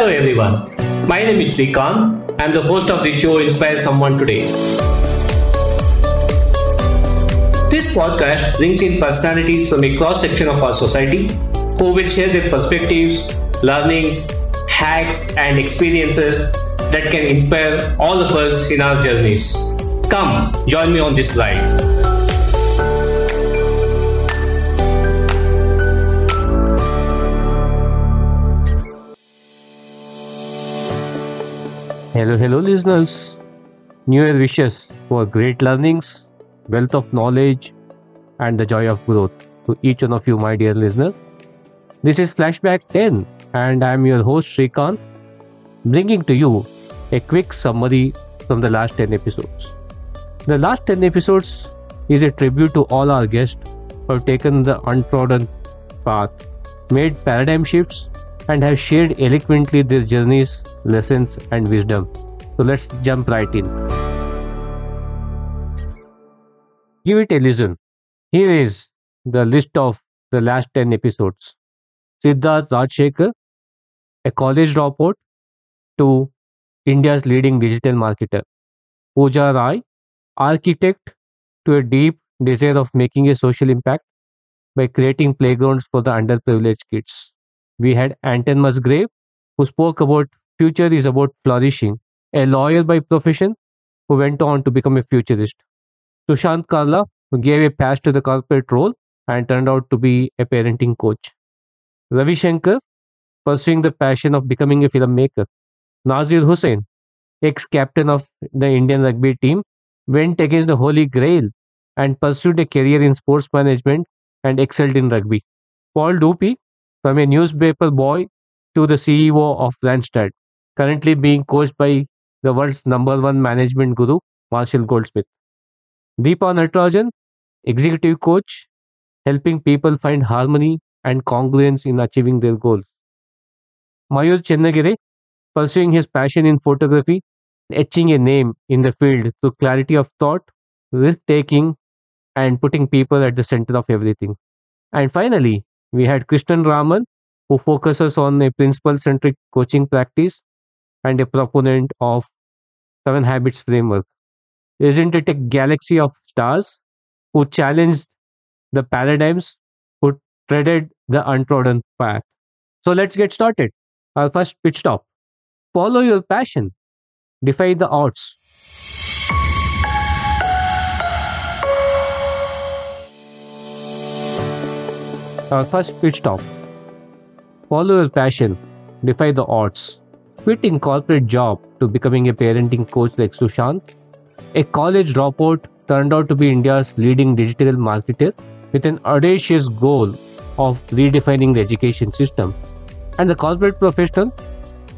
Hello everyone. My name is Srikanth. I'm the host of the show Inspire Someone Today. This podcast brings in personalities from a cross section of our society who will share their perspectives, learnings, hacks, and experiences that can inspire all of us in our journeys. Come, join me on this ride. Hello, hello, listeners. New Year wishes for great learnings, wealth of knowledge, and the joy of growth to each one of you, my dear listener. This is Flashback 10, and I am your host Srikanth, bringing to you a quick summary from the last 10 episodes. The last 10 episodes is a tribute to all our guests who have taken the untrodden path, made paradigm shifts, and have shared eloquently their journeys, lessons, and wisdom. So let's jump right in. Give it a listen. Here is the list of the last 10 episodes. Siddharth Rajshekhar, a college dropout to India's leading digital marketer. Pooja Rai, architect to a deep desire of making a social impact by creating playgrounds for the underprivileged kids. We had Anton Musgrave, who spoke about future is about flourishing, a lawyer by profession who went on to become a futurist. Sushant Kalra, who gave a pass to the corporate role and turned out to be a parenting coach. Ravi Shankar, pursuing the passion of becoming a filmmaker. Nazir Hussain, ex-captain of the Indian rugby team, went against the Holy Grail and pursued a career in sports management and excelled in rugby. Paul Dupuis, from a newspaper boy to the CEO of Randstad, currently being coached by the world's number one management guru, Marshall Goldsmith. Deepa Natarajan, executive coach, helping people find harmony and congruence in achieving their goals. Mayur Chennagire, pursuing his passion in photography, etching a name in the field through clarity of thought, risk taking, and putting people at the center of everything. And finally, we had Krishnan Raman, who focuses on a principle centric coaching practice and a proponent of Seven Habits framework. Isn't it a galaxy of stars who challenged the paradigms, who treaded the untrodden path? So let's get started. Our first pitch stop. Follow your passion. Defy the odds. Our first pitch stop. Follow your passion. Defy the odds. Quitting corporate job to becoming a parenting coach like Sushant. A college dropout turned out to be India's leading digital marketer with an audacious goal of redefining the education system. And the corporate professional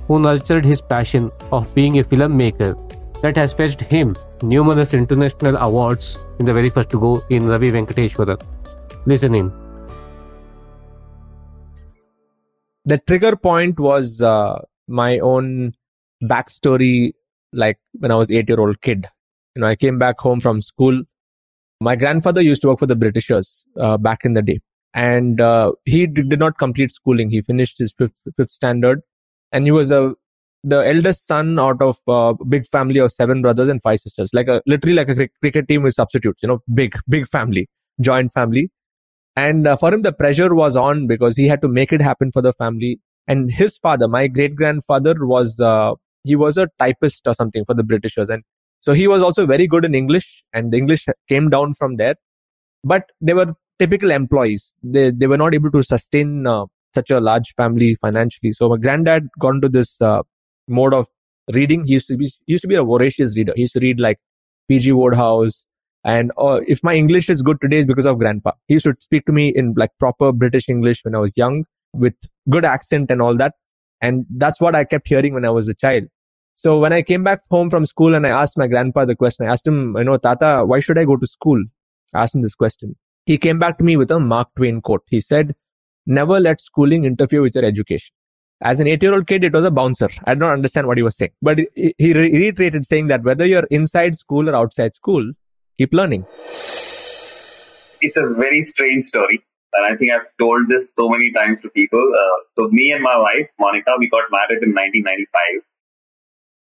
who nurtured his passion of being a filmmaker that has fetched him numerous international awards in the very first go in Ravi Venkateshwaran. Listen in. The trigger point was uh, my own backstory like when i was 8 year old kid. You know i came back home from school. My grandfather used to work for the britishers uh, back in the day. And uh, he did, not complete schooling. He finished his fifth fifth standard. And he was a the eldest son out of a big family of seven brothers and five sisters. Like a literally like a cricket team with substitutes you know big big family joint family and uh, for him the pressure was on because he had to make it happen for the family. And his father my great grandfather was uh, he was a typist or something for the britishers. And so he was also very good in english and the english came down from there. But they were typical employees. They they were not able to sustain uh, such a large family financially. So my granddad got into this uh, mode of reading. He used to be he used to be a voracious reader. He used to read like pg wodehouse and uh, if my english is good today is because of grandpa. He used to speak to me in like proper british english when i was young with good accent and all that. And that's what i kept hearing when i was a child. So when i came back home from school and i asked my grandpa the question i asked him you know tata why should i go to school? I asked him this question. He came back to me with a mark twain quote. He said never let schooling interfere with your education. As an eight year old kid, it was a bouncer. I don't understand what he was saying. But he, he reiterated saying that whether you're inside school or outside school, keep learning. It's a very strange story. and I think I've told this so many times to people. Uh, so me and my wife, Monica, we got married in 1995.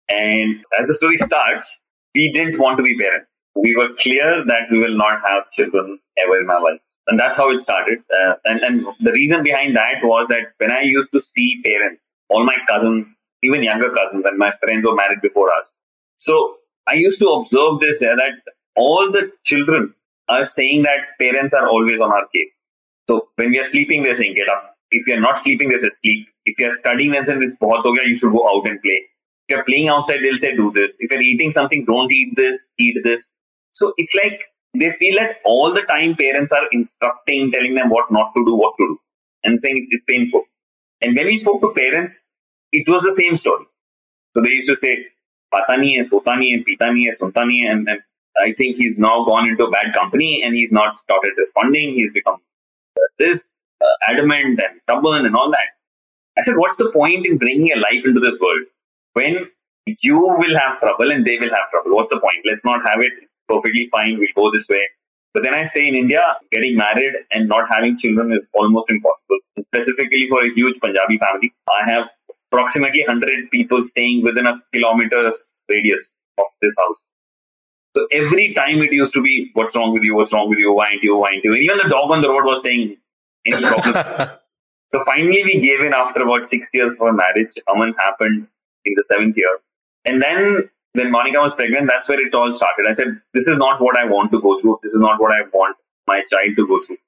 And as the story starts, we didn't want to be parents. We were clear that we will not have children ever in our life. And that's how it started. Uh, and, and the reason behind that was that when I used to see parents, all my cousins, even younger cousins, and my friends were married before us. So I used to observe this uh, that all the children are saying that parents are always on our case. So when we are sleeping, they're saying, get up. If you're not sleeping, they say, sleep. If you're studying, then it's bahut ho gaya, you should go out and play. If you're playing outside, they'll say, do this. If you're eating something, don't eat this, eat this. So it's like they feel that all the time parents are instructing, telling them what not to do, what to do, and saying it's, it's painful. And when we spoke to parents, it was the same story. So they used to say, pata nahi hai, sota nahi hai, pita nahi hai, sunta nahi hai, and, and I think he's now gone into a bad company and he's not started responding. He's become this uh, adamant and stubborn and all that. I said, what's the point in bringing a life into this world when you will have trouble and they will have trouble? What's the point? Let's not have it. It's perfectly fine. We'll go this way. But then I say in India, getting married and not having children is almost impossible. Specifically for a huge Punjabi family, I have approximately 100 people staying within a kilometer's radius of this house. So every time it used to be, what's wrong with you? What's wrong with you? Why aren't you? Why aren't you? And even the dog on the road was saying, any problem? so finally we gave in after about six years for marriage. Aman happened in the seventh year. And then when Monica was pregnant, that's where it all started. I said, this is not what I want to go through. This is not what I want my child to go through.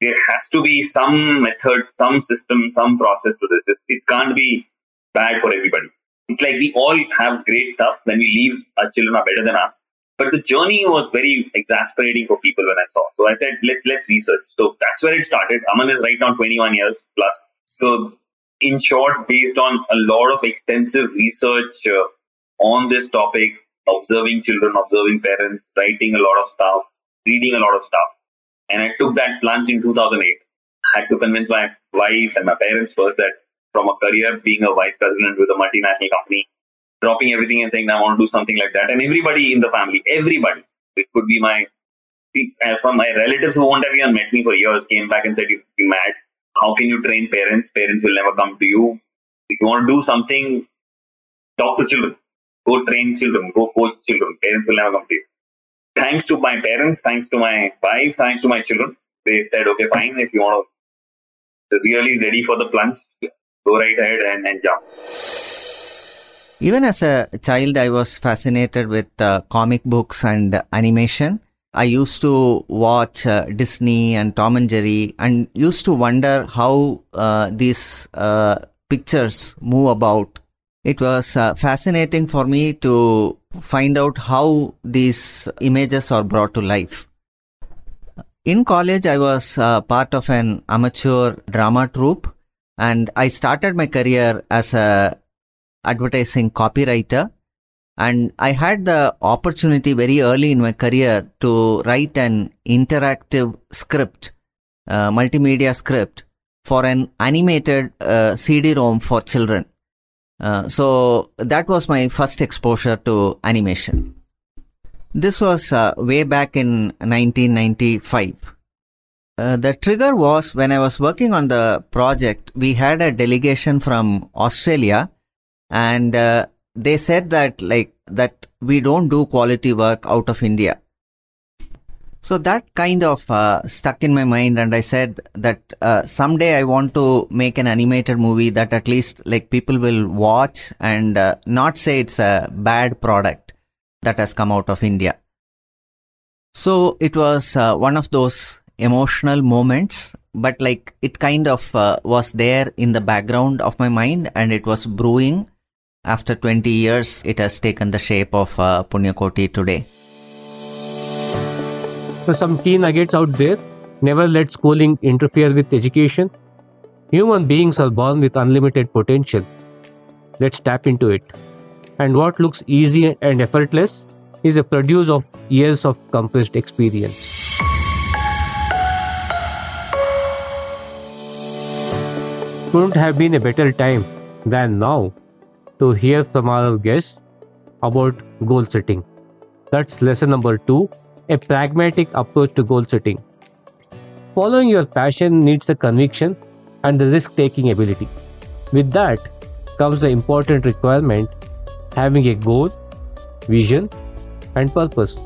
There has to be some method, some system, some process to this. It can't be bad for everybody. It's like we all have great stuff when we leave our children are better than us. But the journey was very exasperating for people when I saw. So I said, Let, let's research. So that's where it started. Aman is right now 21 years plus. So in short, based on a lot of extensive research uh, on this topic, observing children, observing parents, writing a lot of stuff, reading a lot of stuff. And I took that plunge in 2008. I had to convince my wife and my parents first that from a career being a vice president with a multinational company, dropping everything and saying, I want to do something like that. And everybody in the family, everybody, it could be my uh, from my relatives who won't have even met me for years came back and said, You're mad. How can you train parents? Parents will never come to you. If you want to do something, talk to children. Go train children. Go coach children. Parents will never come to you. Thanks to my parents, thanks to my wife, thanks to my children, they said, okay, fine. If you want to really ready for the plunge, go right ahead and, and jump. Even as a child, I was fascinated with uh, comic books and animation. I used to watch uh, Disney and Tom and Jerry and used to wonder how uh, these uh, pictures move about. It was uh, fascinating for me to find out how these images are brought to life. In college, I was uh, part of an amateur drama troupe and I started my career as a advertising copywriter and I had the opportunity very early in my career to write an interactive script, multimedia script for an animated uh, CD-ROM for children. Uh, so that was my first exposure to animation. This was uh, way back in 1995. Uh, the trigger was when I was working on the project, we had a delegation from Australia and uh, they said that like that we don't do quality work out of India. So that kind of uh, stuck in my mind, and I said that uh, someday I want to make an animated movie that at least like people will watch and uh, not say it's a bad product that has come out of India. So it was uh, one of those emotional moments, but like it kind of uh, was there in the background of my mind, and it was brewing after 20 years, it has taken the shape of uh, Punyakoti today. Some key nuggets out there, never let schooling interfere with education. Human beings are born with unlimited potential. Let's tap into it. And what looks easy and effortless is a produce of years of compressed experience. Couldn't have been a better time than now to hear from our guests about goal setting. That's lesson number two a pragmatic approach to goal setting. Following your passion needs the conviction and the risk taking ability. With that comes the important requirement having a goal, vision, and purpose.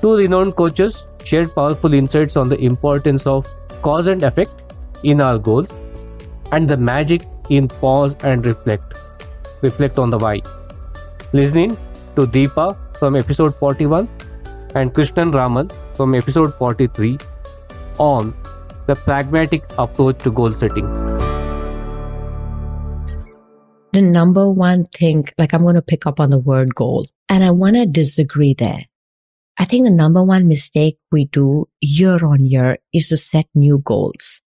Two renowned coaches shared powerful insights on the importance of cause and effect in our goals and the magic in pause and reflect. Reflect on the why. Listening to Deepa from episode 41 and Krishnan Raman from episode 43 on the pragmatic approach to goal setting. The number one thing, like I'm going to pick up on the word goal, and I want to disagree there. I think the number one mistake we do year on year is to set new goals.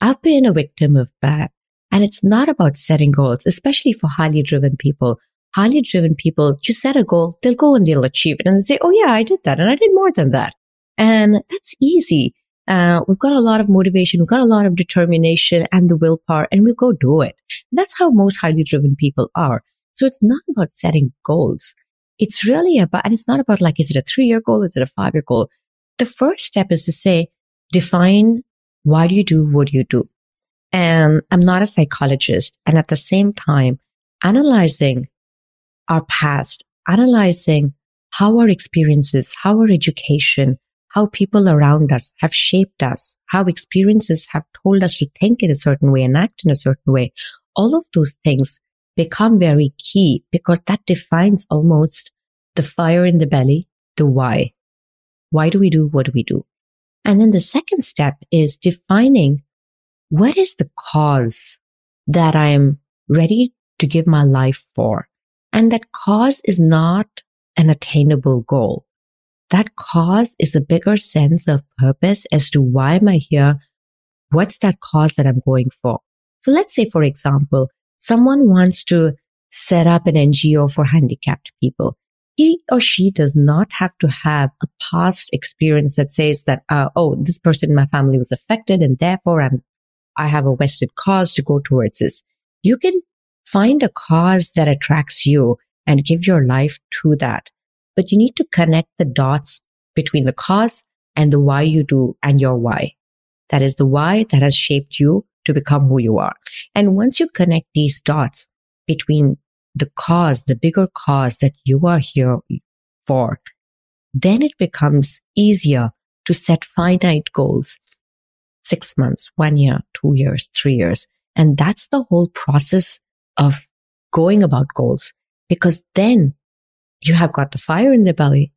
I've been a victim of that. And it's not about setting goals, especially for highly driven people. Highly driven people, you set a goal, they'll go and they'll achieve it and they say, Oh yeah, I did that and I did more than that. And that's easy. Uh, we've got a lot of motivation. We've got a lot of determination and the willpower and we'll go do it. That's how most highly driven people are. So it's not about setting goals. It's really about, and it's not about like, is it a three year goal? Is it a five year goal? The first step is to say, define why do you do what you do? And I'm not a psychologist. And at the same time, analyzing our past, analyzing how our experiences, how our education, how people around us have shaped us, how experiences have told us to think in a certain way and act in a certain way. All of those things become very key because that defines almost the fire in the belly, the why. Why do we do what do we do? And then the second step is defining what is the cause that I'm ready to give my life for? And that cause is not an attainable goal. That cause is a bigger sense of purpose as to why am I here? What's that cause that I'm going for? So let's say, for example, someone wants to set up an NGO for handicapped people. He or she does not have to have a past experience that says that, uh, oh, this person in my family was affected and therefore I'm, I have a vested cause to go towards this. You can find a cause that attracts you and give your life to that. But you need to connect the dots between the cause and the why you do and your why. That is the why that has shaped you to become who you are. And once you connect these dots between the cause, the bigger cause that you are here for, then it becomes easier to set finite goals. Six months, one year, two years, three years. And that's the whole process of going about goals because then you have got the fire in the belly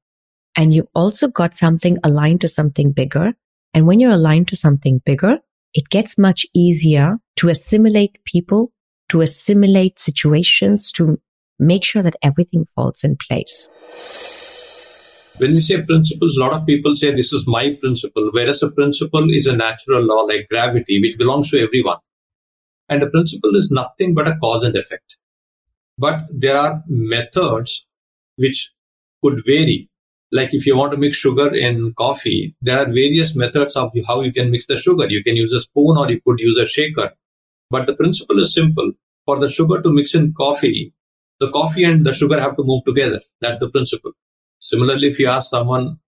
and you also got something aligned to something bigger. And when you're aligned to something bigger, it gets much easier to assimilate people, to assimilate situations, to make sure that everything falls in place. When we say principles, a lot of people say this is my principle, whereas a principle is a natural law like gravity, which belongs to everyone. And a principle is nothing but a cause and effect. But there are methods which could vary. Like if you want to mix sugar in coffee, there are various methods of how you can mix the sugar. You can use a spoon or you could use a shaker. But the principle is simple. For the sugar to mix in coffee, the coffee and the sugar have to move together. That's the principle. Similarly, if you ask someone,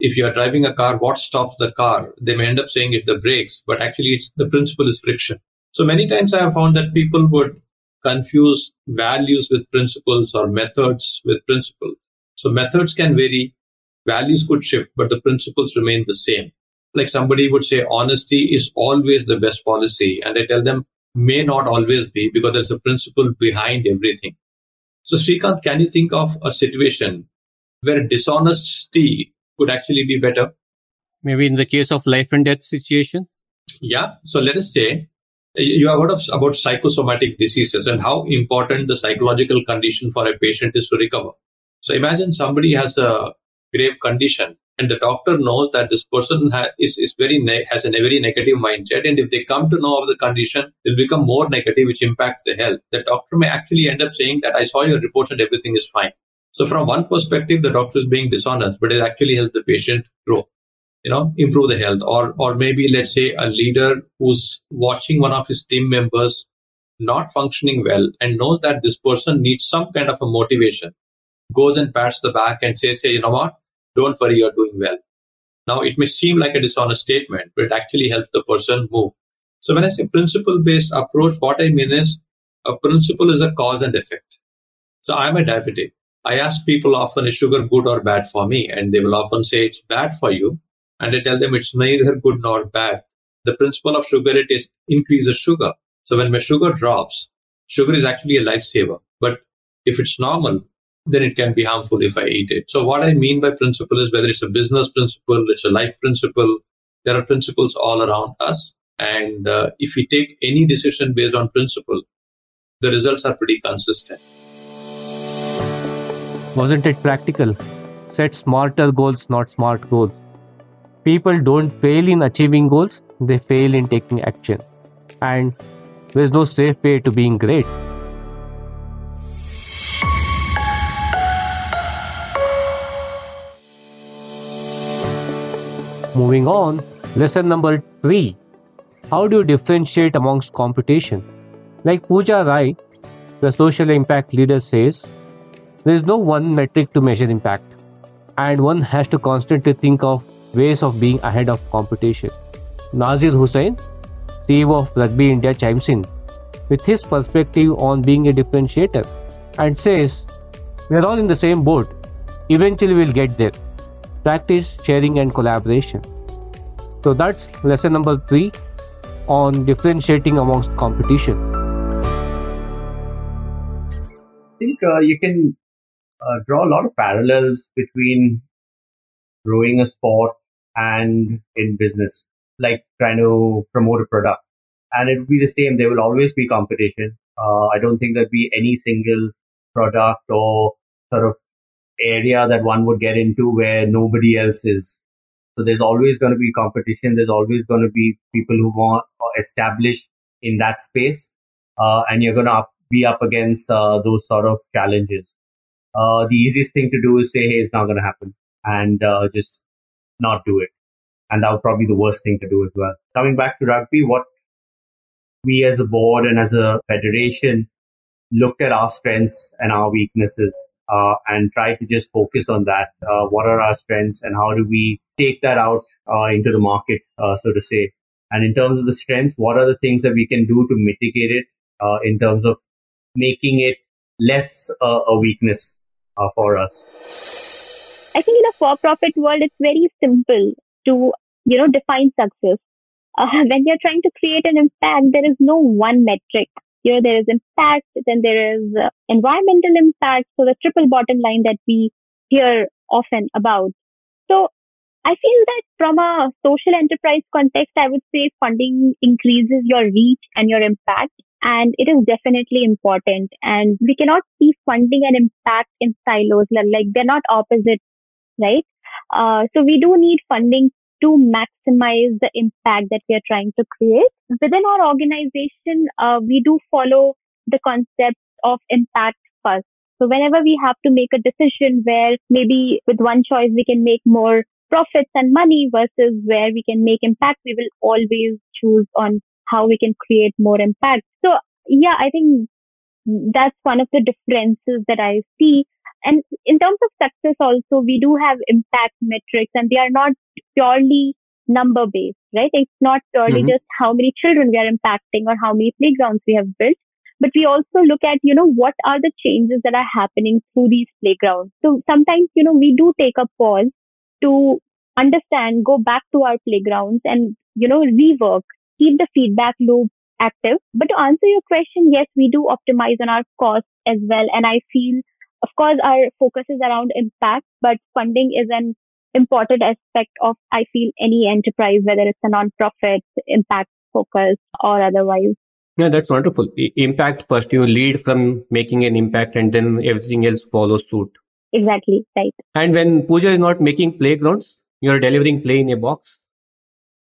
if you are driving a car, what stops the car? They may end up saying it's the brakes, but actually it's the principle is friction. So many times I have found that people would confuse values with principles or methods with principle. So methods can vary, values could shift, but the principles remain the same. Like somebody would say, honesty is always the best policy. And I tell them, may not always be because there's a principle behind everything. So, Srikanth, can you think of a situation where dishonesty could actually be better? Maybe in the case of life and death situation? Yeah. So, let us say you have heard of, about psychosomatic diseases and how important the psychological condition for a patient is to recover. So, imagine somebody has a grave condition and the doctor knows that this person ha- is, is very ne- has a very negative mindset and if they come to know of the condition they'll become more negative which impacts the health the doctor may actually end up saying that i saw your reports and everything is fine so from one perspective the doctor is being dishonest but it actually helps the patient grow you know improve the health or or maybe let's say a leader who's watching one of his team members not functioning well and knows that this person needs some kind of a motivation goes and pats the back and says hey you know what don't worry, you're doing well. Now, it may seem like a dishonest statement, but it actually helps the person move. So when I say principle based approach, what I mean is a principle is a cause and effect. So I'm a diabetic. I ask people often, is sugar good or bad for me? And they will often say it's bad for you. And I tell them it's neither good nor bad. The principle of sugar it is increases sugar. So when my sugar drops, sugar is actually a lifesaver. But if it's normal, then it can be harmful if I eat it. So what I mean by principle is whether it's a business principle, it's a life principle, there are principles all around us. And uh, if we take any decision based on principle, the results are pretty consistent. Wasn't it practical? Set smarter goals, not smart goals. People don't fail in achieving goals, they fail in taking action. And there's no safe way to being great. Moving on, lesson number three How do you differentiate amongst competition? Like Pooja Rai, the social impact leader says, there is no one metric to measure impact, and one has to constantly think of ways of being ahead of competition. Nazir Hussain, CEO of Rugby India, chimes in with his perspective on being a differentiator and says, We are all in the same boat. Eventually, we'll get there. Practice sharing and collaboration. So, that's lesson number three on differentiating amongst competition. I think uh, you can uh, draw a lot of parallels between growing a sport and in business, like trying to promote a product. And it would be the same. There will always be competition. Uh, I don't think there'd be any single product or sort of area that one would get into where nobody else is. So there's always going to be competition. There's always going to be people who want to establish in that space. Uh, and you're going to be up against uh, those sort of challenges uh, the easiest thing to do is say, hey, it's not going to happen and uh, just not do it. And that would probably be the worst thing to do as well. Coming back to rugby, what we as a board and as a federation looked at our strengths and our weaknesses uh, and try to just focus on that. Uh, what are our strengths and how do we take that out uh, into the market, uh, so to say? And in terms of the strengths, what are the things that we can do to mitigate it uh, in terms of making it less a weakness uh, for us? I think in a for-profit world, it's very simple to, you know, define success. Uh, when you're trying to create an impact, there is no one metric. You know, there is impact, then there is uh, environmental impact. So the triple bottom line that we hear often about. So I feel that from a social enterprise context, I would say funding increases your reach and your impact. And it is definitely important. And we cannot see funding and impact in silos. Like they're not opposite, right? Uh, so we do need funding to maximize the impact that we are trying to create. Within our organization, uh, we do follow the concept of impact first. So whenever we have to make a decision where maybe with one choice we can make more profits and money versus where we can make impact, we will always choose on how we can create more impact. So yeah, I think that's one of the differences that I see. And in terms of success also, we do have impact metrics and they are not purely number based, right? It's not purely mm-hmm. just how many children we are impacting or how many playgrounds we have built. But we also look at, you know, what are the changes that are happening through these playgrounds. So sometimes, you know, we do take a pause to understand, go back to our playgrounds and, you know, rework keep the feedback loop active. But to answer your question, yes, we do optimize on our costs as well. And I feel, of course, our focus is around impact, but funding is an important aspect of, I feel, any enterprise, whether it's a non-profit, impact focus or otherwise. Yeah, that's wonderful. Impact first, you lead from making an impact and then everything else follows suit. Exactly, right. And when Pooja is not making playgrounds, you're delivering play in a box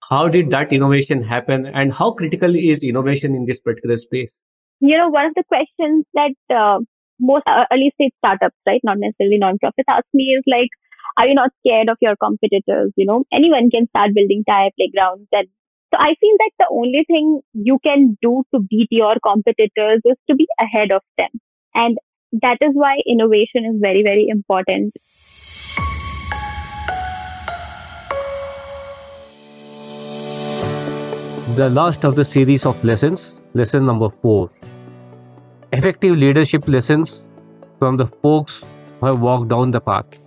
how did that innovation happen and how critical is innovation in this particular space? You know one of the questions that uh, most uh, early stage startups right not necessarily non-profits ask me is like are you not scared of your competitors? You know anyone can start building tire playgrounds and so i feel that the only thing you can do to beat your competitors is to be ahead of them. And that is why innovation is very very important the last of the series of lessons, lesson number four. Effective leadership lessons from the folks who have walked down the path,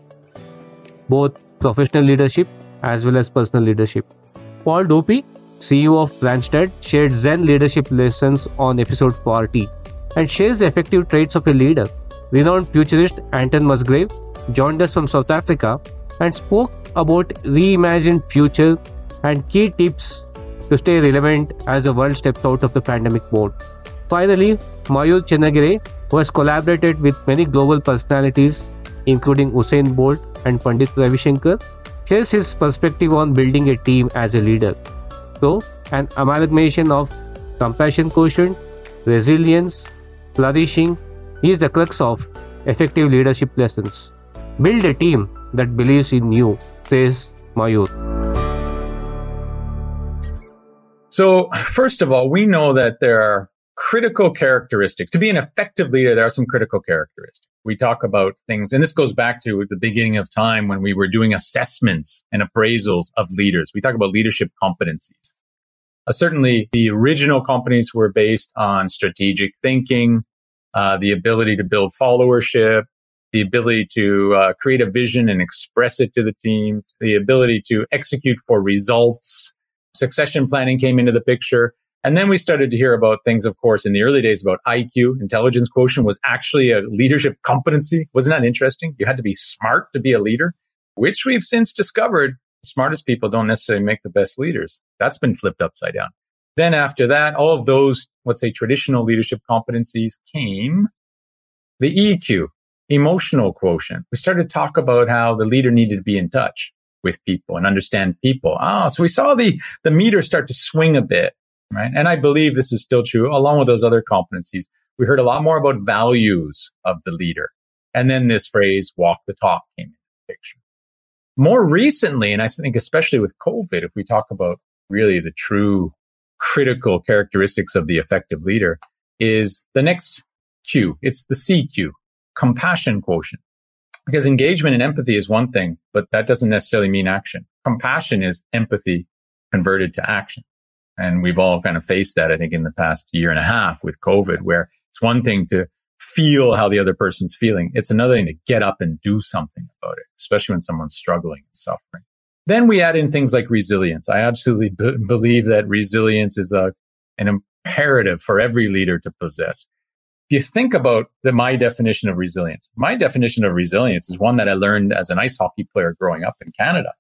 both professional leadership as well as personal leadership. Paul Dupuis, CEO of Randstad, shared Zen leadership lessons on episode 40 and shares the effective traits of a leader. Renowned futurist Anton Musgrave joined us from South Africa and spoke about reimagined future and key tips to stay relevant as the world steps out of the pandemic mode. Finally, Mayur Chennagire, who has collaborated with many global personalities, including Usain Bolt and Pandit Ravi Shankar, shares his perspective on building a team as a leader. So, an amalgamation of compassion quotient, resilience, flourishing is the crux of effective leadership lessons. Build a team that believes in you, says Mayur. So, first of all, we know that there are critical characteristics. To be an effective leader, there are some critical characteristics. We talk about things, and this goes back to the beginning of time when we were doing assessments and appraisals of leaders. We talk about leadership competencies. Uh, certainly, the original companies were based on strategic thinking, uh, the ability to build followership, the ability to uh, create a vision and express it to the team, the ability to execute for results, Succession planning came into the picture. And then we started to hear about things, of course, in the early days about IQ, intelligence quotient was actually a leadership competency. Wasn't that interesting? You had to be smart to be a leader, which we've since discovered smartest people don't necessarily make the best leaders. That's been flipped upside down. Then after that, all of those, let's say traditional leadership competencies came the EQ, emotional quotient. We started to talk about how the leader needed to be in touch with people and understand people. Ah, so we saw the, the meter start to swing a bit, right? And I believe this is still true along with those other competencies. We heard a lot more about values of the leader. And then this phrase, walk the talk came into the picture. More recently, and I think especially with COVID, if we talk about really the true critical characteristics of the effective leader is the next Q. It's the CQ, compassion quotient. Because engagement and empathy is one thing, but that doesn't necessarily mean action. Compassion is empathy converted to action. And we've all kind of faced that, I think, in the past year and a half with COVID, where it's one thing to feel how the other person's feeling. It's another thing to get up and do something about it, especially when someone's struggling and suffering. Then we add in things like resilience. I absolutely b- believe that resilience is a, an imperative for every leader to possess if you think about the, my definition of resilience, my definition of resilience is one that I learned as an ice hockey player growing up in Canada.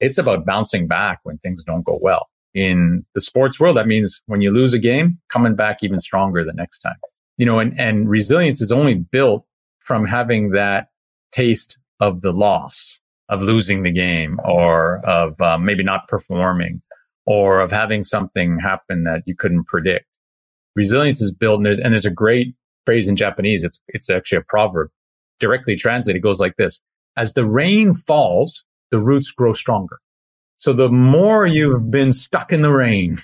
It's about bouncing back when things don't go well. In the sports world, that means when you lose a game, coming back even stronger the next time. You know, and, and resilience is only built from having that taste of the loss, of losing the game or of um, maybe not performing or of having something happen that you couldn't predict. Resilience is built and there's, and there's a great phrase in Japanese. It's, it's actually a proverb directly translated. goes like this. As the rain falls, the roots grow stronger. So the more you've been stuck in the rain,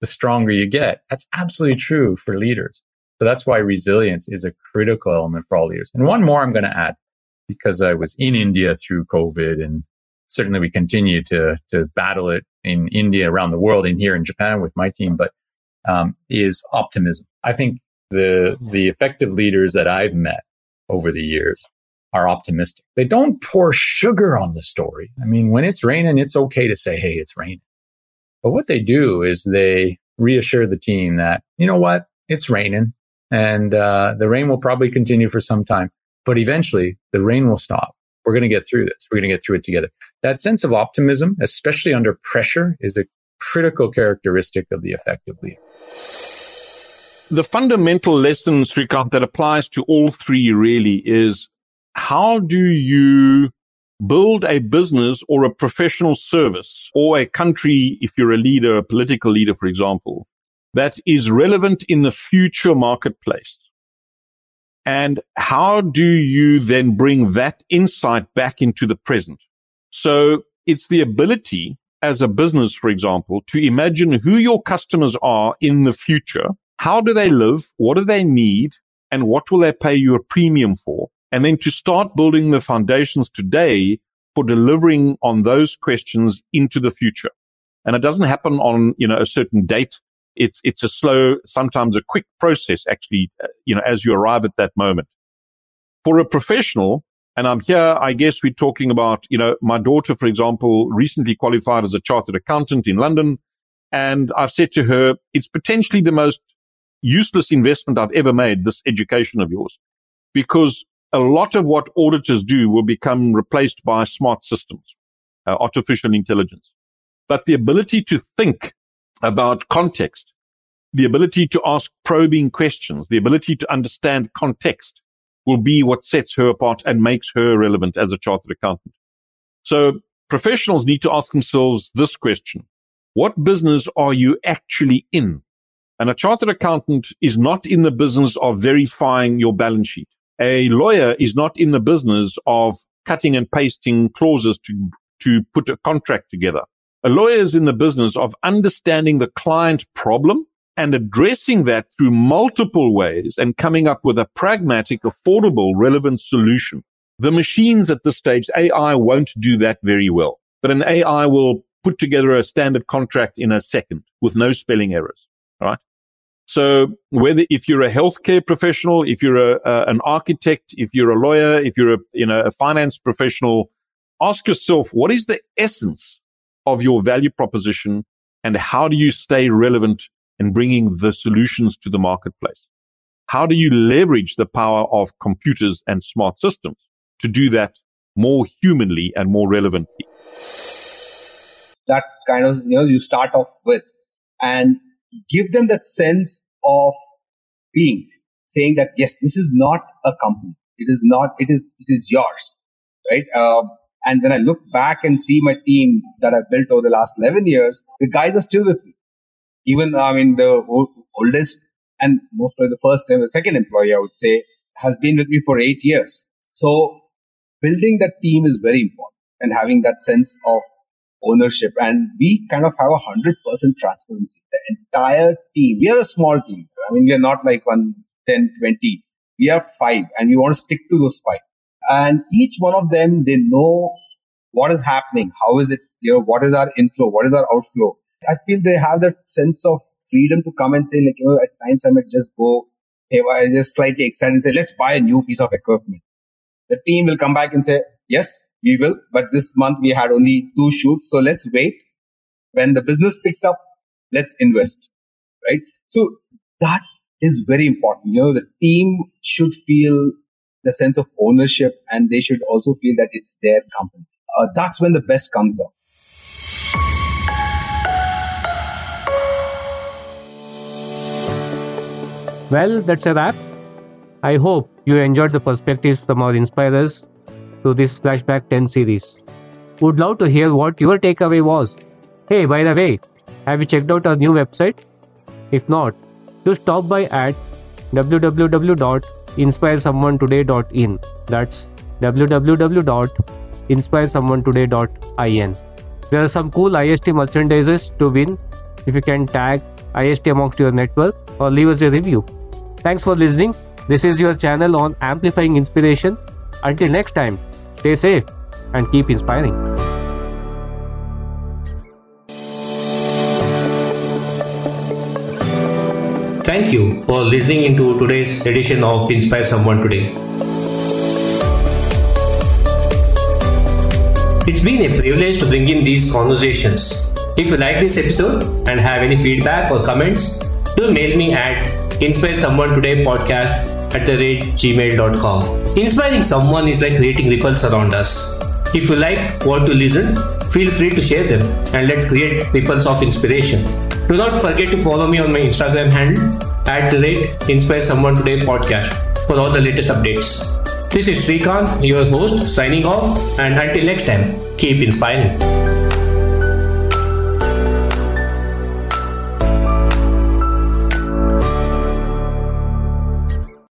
the stronger you get. That's absolutely true for leaders. So that's why resilience is a critical element for all leaders. And one more I'm going to add because I was in India through COVID and certainly we continue to, to battle it in India around the world and here in Japan with my team, but um, is optimism. I think the the effective leaders that I've met over the years are optimistic. They don't pour sugar on the story. I mean, when it's raining, it's okay to say, "Hey, it's raining." But what they do is they reassure the team that you know what, it's raining, and uh, the rain will probably continue for some time, but eventually the rain will stop. We're going to get through this. We're going to get through it together. That sense of optimism, especially under pressure, is a critical characteristic of the effective leader the fundamental lesson, Srikanth, that applies to all three really is how do you build a business or a professional service or a country, if you're a leader, a political leader, for example, that is relevant in the future marketplace? And how do you then bring that insight back into the present? So it's the ability as a business, for example, to imagine who your customers are in the future how do they live? What do they need? And what will they pay you a premium for? And then to start building the foundations today for delivering on those questions into the future. And it doesn't happen on, you know, a certain date. It's, it's a slow, sometimes a quick process, actually, uh, you know, as you arrive at that moment. For a professional, and I'm here, I guess we're talking about, you know, my daughter, for example, recently qualified as a chartered accountant in London. And I've said to her, it's potentially the most useless investment I've ever made, this education of yours, because a lot of what auditors do will become replaced by smart systems, uh, artificial intelligence. But the ability to think about context, the ability to ask probing questions, the ability to understand context will be what sets her apart and makes her relevant as a chartered accountant. So professionals need to ask themselves this question. What business are you actually in? And a chartered accountant is not in the business of verifying your balance sheet. A lawyer is not in the business of cutting and pasting clauses to, to put a contract together. A lawyer is in the business of understanding the client problem and addressing that through multiple ways and coming up with a pragmatic, affordable, relevant solution. The machines at this stage, AI won't do that very well, but an AI will put together a standard contract in a second with no spelling errors. All right. So whether if you're a healthcare professional, if you're a, uh, an architect, if you're a lawyer, if you're a you know a finance professional, ask yourself what is the essence of your value proposition and how do you stay relevant in bringing the solutions to the marketplace? How do you leverage the power of computers and smart systems to do that more humanly and more relevantly? That kind of, you know, you start off with and give them that sense of being, saying that, yes, this is not a company. It is not, it is, it is yours, right? Um, and when I look back and see my team that I've built over the last 11 years, the guys are still with me. Even, I mean, the oldest and most probably the first and the second employee, I would say, has been with me for eight years. So building that team is very important and having that sense of ownership. And we kind of have a hundred percent transparency. The entire team, we are a small team. I mean, we are not like one, 10, 20. We are five and we want to stick to those five. And each one of them, they know what is happening. How is it? You know, what is our inflow? What is our outflow? I feel they have that sense of freedom to come and say, like, you know, at times I might just go, hey, I just slightly excited and say, let's buy a new piece of equipment. The team will come back and say, yes, we will. But this month we had only two shoots. So let's wait. When the business picks up, let's invest. Right. So that is very important. You know, the team should feel the sense of ownership and they should also feel that it's their company. Uh, that's when the best comes out. Well, that's a wrap. I hope you enjoyed the perspectives from our inspirers to this Flashback 10 series. Would love to hear what your takeaway was. Hey, by the way, have you checked out our new website? If not, do stop by at www.inspiresomeonetoday.in. That's www.inspiresomeonetoday.in. There are some cool IST merchandises to win if you can tag IST amongst your network or leave us a review. Thanks for listening. This is your channel on amplifying inspiration. Until next time, stay safe and keep inspiring. Thank you for listening into today's edition of Inspire Someone Today. It's been a privilege to bring in these conversations. If you like this episode and have any feedback or comments, do mail me at inspire someone today podcast at the rate gmail.com. Inspiring someone is like creating ripples around us. If you like what to listen, feel free to share them and let's create ripples of inspiration. Do not forget to follow me on my Instagram handle at the rate inspire someone today podcast for all the latest updates. This is Srikanth, your host, signing off, and until next time, keep inspiring.